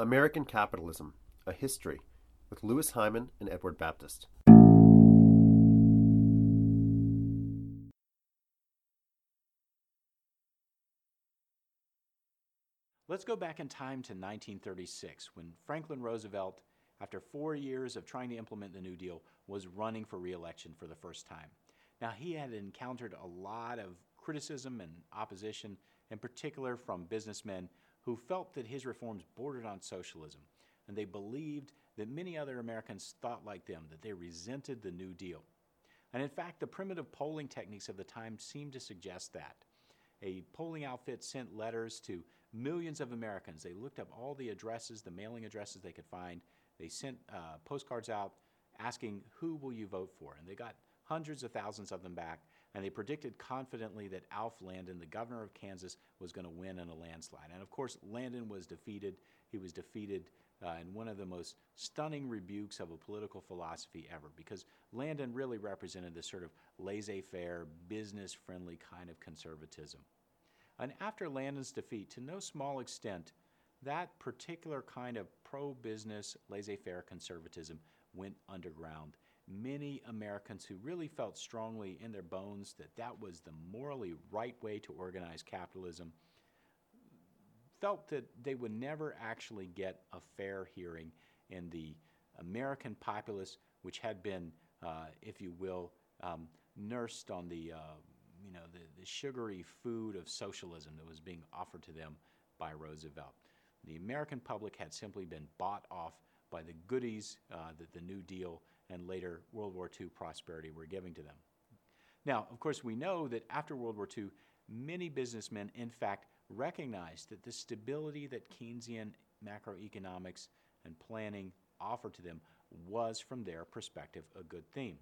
American Capitalism A History with Louis Hyman and Edward Baptist. Let's go back in time to 1936 when Franklin Roosevelt, after four years of trying to implement the New Deal, was running for reelection for the first time. Now, he had encountered a lot of criticism and opposition, in particular from businessmen who felt that his reforms bordered on socialism, and they believed that many other Americans thought like them, that they resented the New Deal. And in fact, the primitive polling techniques of the time seemed to suggest that. A polling outfit sent letters to millions of Americans. They looked up all the addresses, the mailing addresses they could find. They sent uh, postcards out asking, Who will you vote for? And they got hundreds of thousands of them back, and they predicted confidently that Alf Landon, the governor of Kansas, was going to win in a landslide. And of course, Landon was defeated. He was defeated uh, in one of the most stunning rebukes of a political philosophy ever, because Landon really represented this sort of laissez faire, business friendly kind of conservatism. And after Landon's defeat, to no small extent, that particular kind of pro business, laissez faire conservatism went underground many Americans who really felt strongly in their bones that that was the morally right way to organize capitalism felt that they would never actually get a fair hearing in the American populace, which had been, uh, if you will, um, nursed on the, uh, you know, the, the sugary food of socialism that was being offered to them by Roosevelt. The American public had simply been bought off by the goodies uh, that the New Deal and later World War II prosperity were giving to them. Now, of course, we know that after World War II, many businessmen, in fact, recognized that the stability that Keynesian macroeconomics and planning offered to them was, from their perspective, a good thing.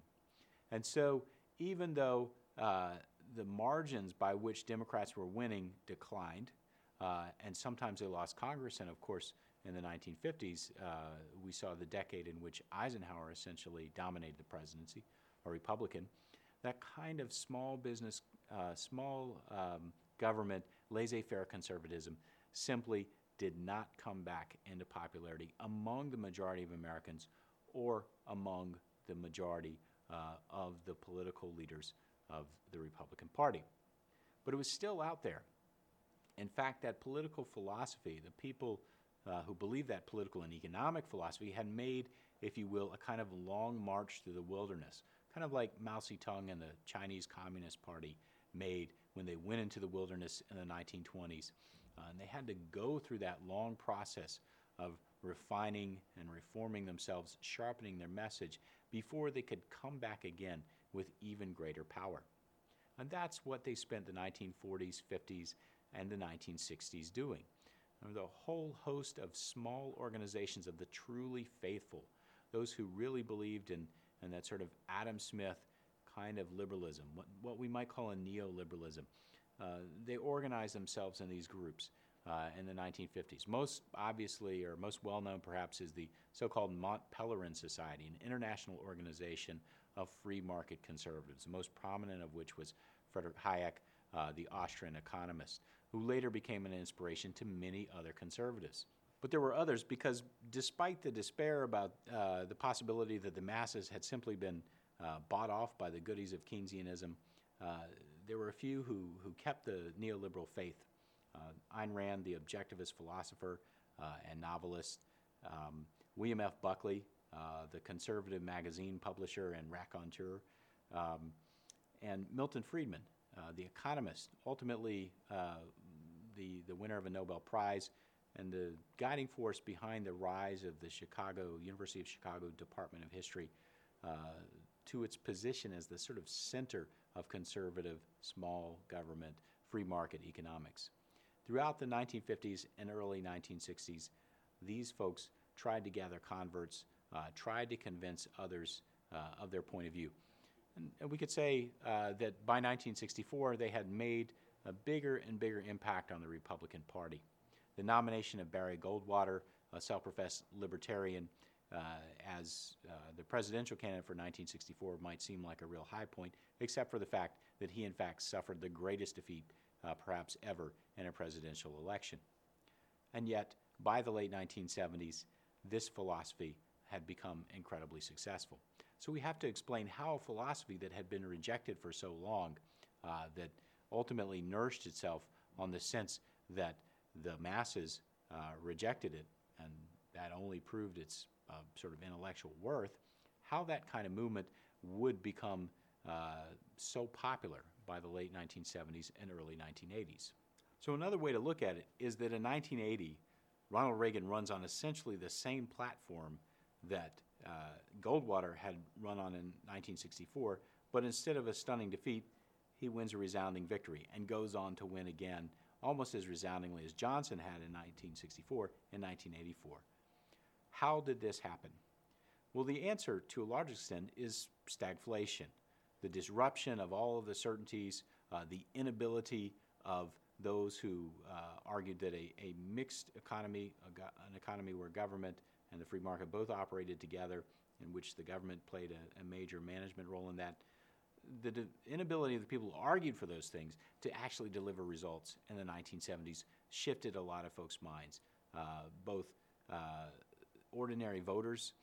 And so, even though uh, the margins by which Democrats were winning declined, uh, and sometimes they lost Congress, and of course, in the 1950s, uh, we saw the decade in which Eisenhower essentially dominated the presidency, a Republican. That kind of small business, uh, small um, government, laissez faire conservatism simply did not come back into popularity among the majority of Americans or among the majority uh, of the political leaders of the Republican Party. But it was still out there. In fact, that political philosophy, the people uh, who believed that political and economic philosophy had made, if you will, a kind of long march through the wilderness, kind of like Mao Zedong and the Chinese Communist Party made when they went into the wilderness in the 1920s. Uh, and they had to go through that long process of refining and reforming themselves, sharpening their message before they could come back again with even greater power. And that's what they spent the 1940s, 50s, and the 1960s doing the whole host of small organizations of the truly faithful, those who really believed in, in that sort of Adam Smith kind of liberalism, what, what we might call a neoliberalism. Uh, they organized themselves in these groups uh, in the 1950s. Most obviously, or most well known perhaps, is the so called Mont Pelerin Society, an international organization of free market conservatives, the most prominent of which was Frederick Hayek, uh, the Austrian economist who later became an inspiration to many other conservatives. But there were others because, despite the despair about uh, the possibility that the masses had simply been uh, bought off by the goodies of Keynesianism, uh, there were a few who, who kept the neoliberal faith. Uh, Ayn Rand, the objectivist philosopher uh, and novelist, um, William F. Buckley, the conservative magazine publisher and raconteur, um, and Milton Friedman, uh, the economist, ultimately uh, the, the winner of a Nobel Prize, and the guiding force behind the rise of the Chicago, University of Chicago Department of History uh, to its position as the sort of center of conservative small government free market economics. Throughout the 1950s and early 1960s, these folks tried to gather converts, uh, tried to convince others uh, of their point of view. And, we could say uh, that by 1964, they had made a bigger and bigger impact on the Republican Party. The nomination of Barry Goldwater, a self professed libertarian, uh, as uh, the presidential candidate for 1964 might seem like a real high point, except for the fact that he, in fact, suffered the greatest defeat uh, perhaps ever in a presidential election. And yet, by the late 1970s, this philosophy had become incredibly successful. So we have to explain how a philosophy that had been rejected for so long, uh, that ultimately nourished itself on the sense that the masses uh, rejected it, and that only proved its uh, sort of intellectual worth, how that kind of movement would become uh, so popular by the late 1970s and early 1980s. So, another way to look at it is that in 1980, Ronald Reagan runs on essentially the same platform that uh, Goldwater had run on in 1964, but instead of a stunning defeat, he wins a resounding victory and goes on to win again almost as resoundingly as Johnson had in 1964 and 1984. How did this happen? Well, the answer to a large extent is stagflation, the disruption of all of the certainties, uh, the inability of those who uh, argued that a, a mixed economy, an economy where government and the free market both operated together, in which the government played a, a major management role in that, the de- inability of the people who argued for those things to actually deliver results in the 1970s shifted a lot of folks' minds, uh, both uh, ordinary voters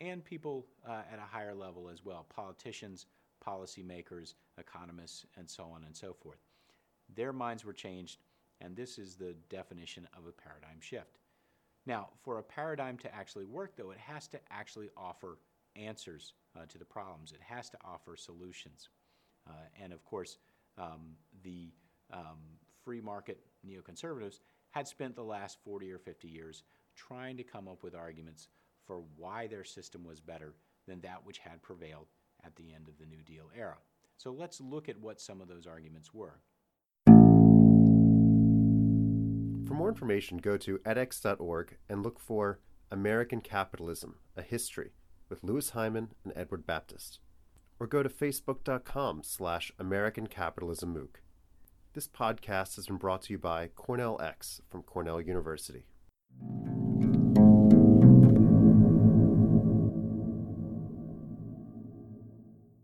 and people uh, at a higher level as well, politicians, policymakers, economists, and so on and so forth. Their minds were changed, and this is the definition of a paradigm shift. Now, for a paradigm to actually work, though, it has to actually offer answers uh, to the problems. It has to offer solutions. Uh, and of course, um, the um, free market neoconservatives had spent the last 40 or 50 years trying to come up with arguments for why their system was better than that which had prevailed at the end of the New Deal era. So let's look at what some of those arguments were. For more information, go to edX.org and look for American Capitalism, a History with Louis Hyman and Edward Baptist. Or go to facebook.com slash American Capitalism MOOC. This podcast has been brought to you by Cornell X from Cornell University.